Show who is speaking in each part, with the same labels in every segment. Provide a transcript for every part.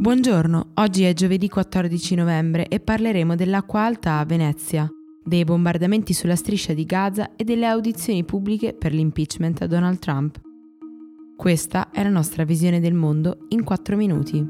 Speaker 1: Buongiorno, oggi è giovedì 14 novembre e parleremo dell'acqua alta a Venezia, dei bombardamenti sulla striscia di Gaza e delle audizioni pubbliche per l'impeachment a Donald Trump. Questa è la nostra visione del mondo in 4 minuti.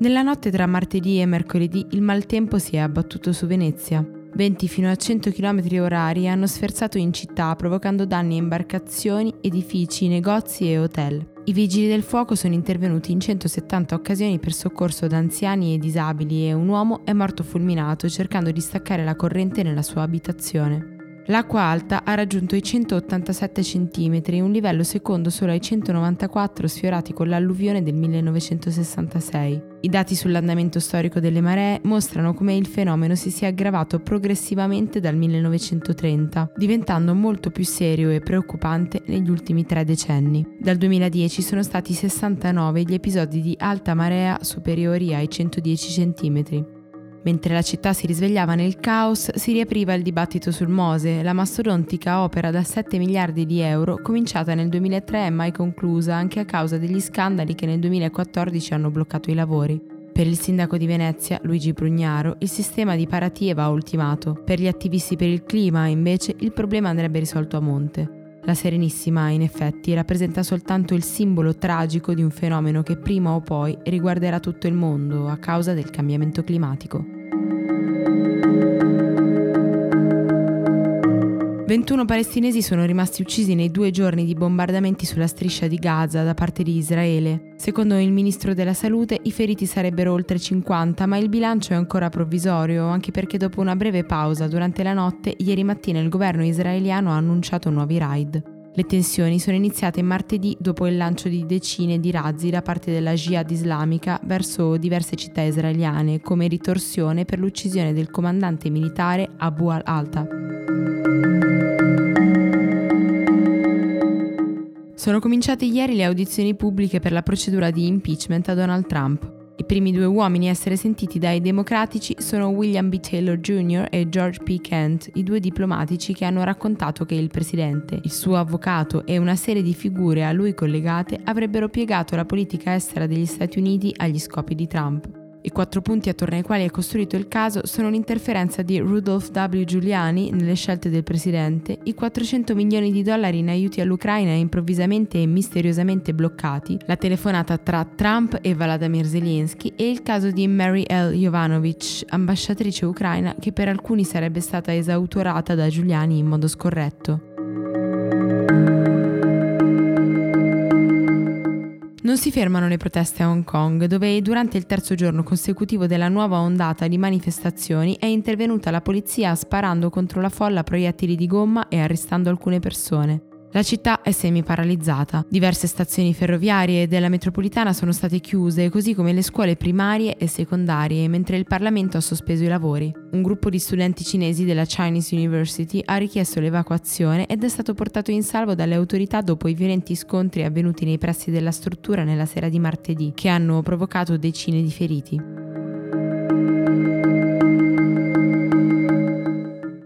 Speaker 1: Nella notte tra martedì e mercoledì il maltempo si è abbattuto su Venezia. Venti fino a 100 km orari hanno sferzato in città provocando danni a imbarcazioni, edifici, negozi e hotel. I vigili del fuoco sono intervenuti in 170 occasioni per soccorso ad anziani e disabili e un uomo è morto fulminato cercando di staccare la corrente nella sua abitazione. L'acqua alta ha raggiunto i 187 cm, un livello secondo solo ai 194 sfiorati con l'alluvione del 1966. I dati sull'andamento storico delle maree mostrano come il fenomeno si sia aggravato progressivamente dal 1930, diventando molto più serio e preoccupante negli ultimi tre decenni. Dal 2010 sono stati 69 gli episodi di alta marea superiori ai 110 cm. Mentre la città si risvegliava nel caos, si riapriva il dibattito sul Mose, la mastodontica opera da 7 miliardi di euro, cominciata nel 2003 e mai conclusa anche a causa degli scandali che nel 2014 hanno bloccato i lavori. Per il sindaco di Venezia, Luigi Prugnaro, il sistema di Paratie va ultimato. Per gli attivisti per il clima, invece, il problema andrebbe risolto a monte. La Serenissima, in effetti, rappresenta soltanto il simbolo tragico di un fenomeno che prima o poi riguarderà tutto il mondo a causa del cambiamento climatico. 21 palestinesi sono rimasti uccisi nei due giorni di bombardamenti sulla striscia di Gaza da parte di Israele. Secondo il ministro della Salute i feriti sarebbero oltre 50, ma il bilancio è ancora provvisorio, anche perché dopo una breve pausa durante la notte, ieri mattina il governo israeliano ha annunciato nuovi raid. Le tensioni sono iniziate martedì dopo il lancio di decine di razzi da parte della Jihad islamica verso diverse città israeliane come ritorsione per l'uccisione del comandante militare Abu al-Alta. Sono cominciate ieri le audizioni pubbliche per la procedura di impeachment a Donald Trump. I primi due uomini a essere sentiti dai democratici sono William B. Taylor Jr. e George P. Kent, i due diplomatici che hanno raccontato che il presidente, il suo avvocato e una serie di figure a lui collegate avrebbero piegato la politica estera degli Stati Uniti agli scopi di Trump. I quattro punti attorno ai quali è costruito il caso sono l'interferenza di Rudolph W. Giuliani nelle scelte del presidente, i 400 milioni di dollari in aiuti all'Ucraina improvvisamente e misteriosamente bloccati, la telefonata tra Trump e Vladimir Zelensky e il caso di Mary L. Jovanovic, ambasciatrice ucraina che per alcuni sarebbe stata esautorata da Giuliani in modo scorretto. Non si fermano le proteste a Hong Kong, dove durante il terzo giorno consecutivo della nuova ondata di manifestazioni è intervenuta la polizia sparando contro la folla proiettili di gomma e arrestando alcune persone. La città è semi-paralizzata. Diverse stazioni ferroviarie della metropolitana sono state chiuse, così come le scuole primarie e secondarie, mentre il Parlamento ha sospeso i lavori. Un gruppo di studenti cinesi della Chinese University ha richiesto l'evacuazione ed è stato portato in salvo dalle autorità dopo i violenti scontri avvenuti nei pressi della struttura nella sera di martedì, che hanno provocato decine di feriti.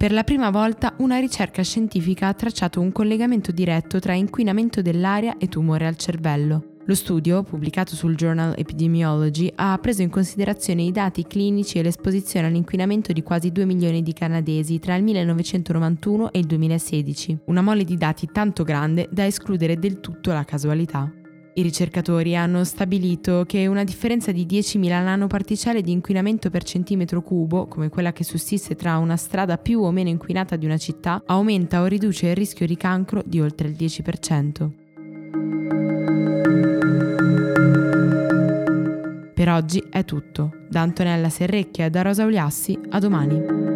Speaker 1: Per la prima volta una ricerca scientifica ha tracciato un collegamento diretto tra inquinamento dell'aria e tumore al cervello. Lo studio, pubblicato sul Journal Epidemiology, ha preso in considerazione i dati clinici e l'esposizione all'inquinamento di quasi 2 milioni di canadesi tra il 1991 e il 2016, una mole di dati tanto grande da escludere del tutto la casualità. I ricercatori hanno stabilito che una differenza di 10.000 nanoparticelle di inquinamento per centimetro cubo, come quella che sussiste tra una strada più o meno inquinata di una città, aumenta o riduce il rischio di cancro di oltre il 10%. Per oggi è tutto. Da Antonella Serrecchia e da Rosa Uliassi, a domani.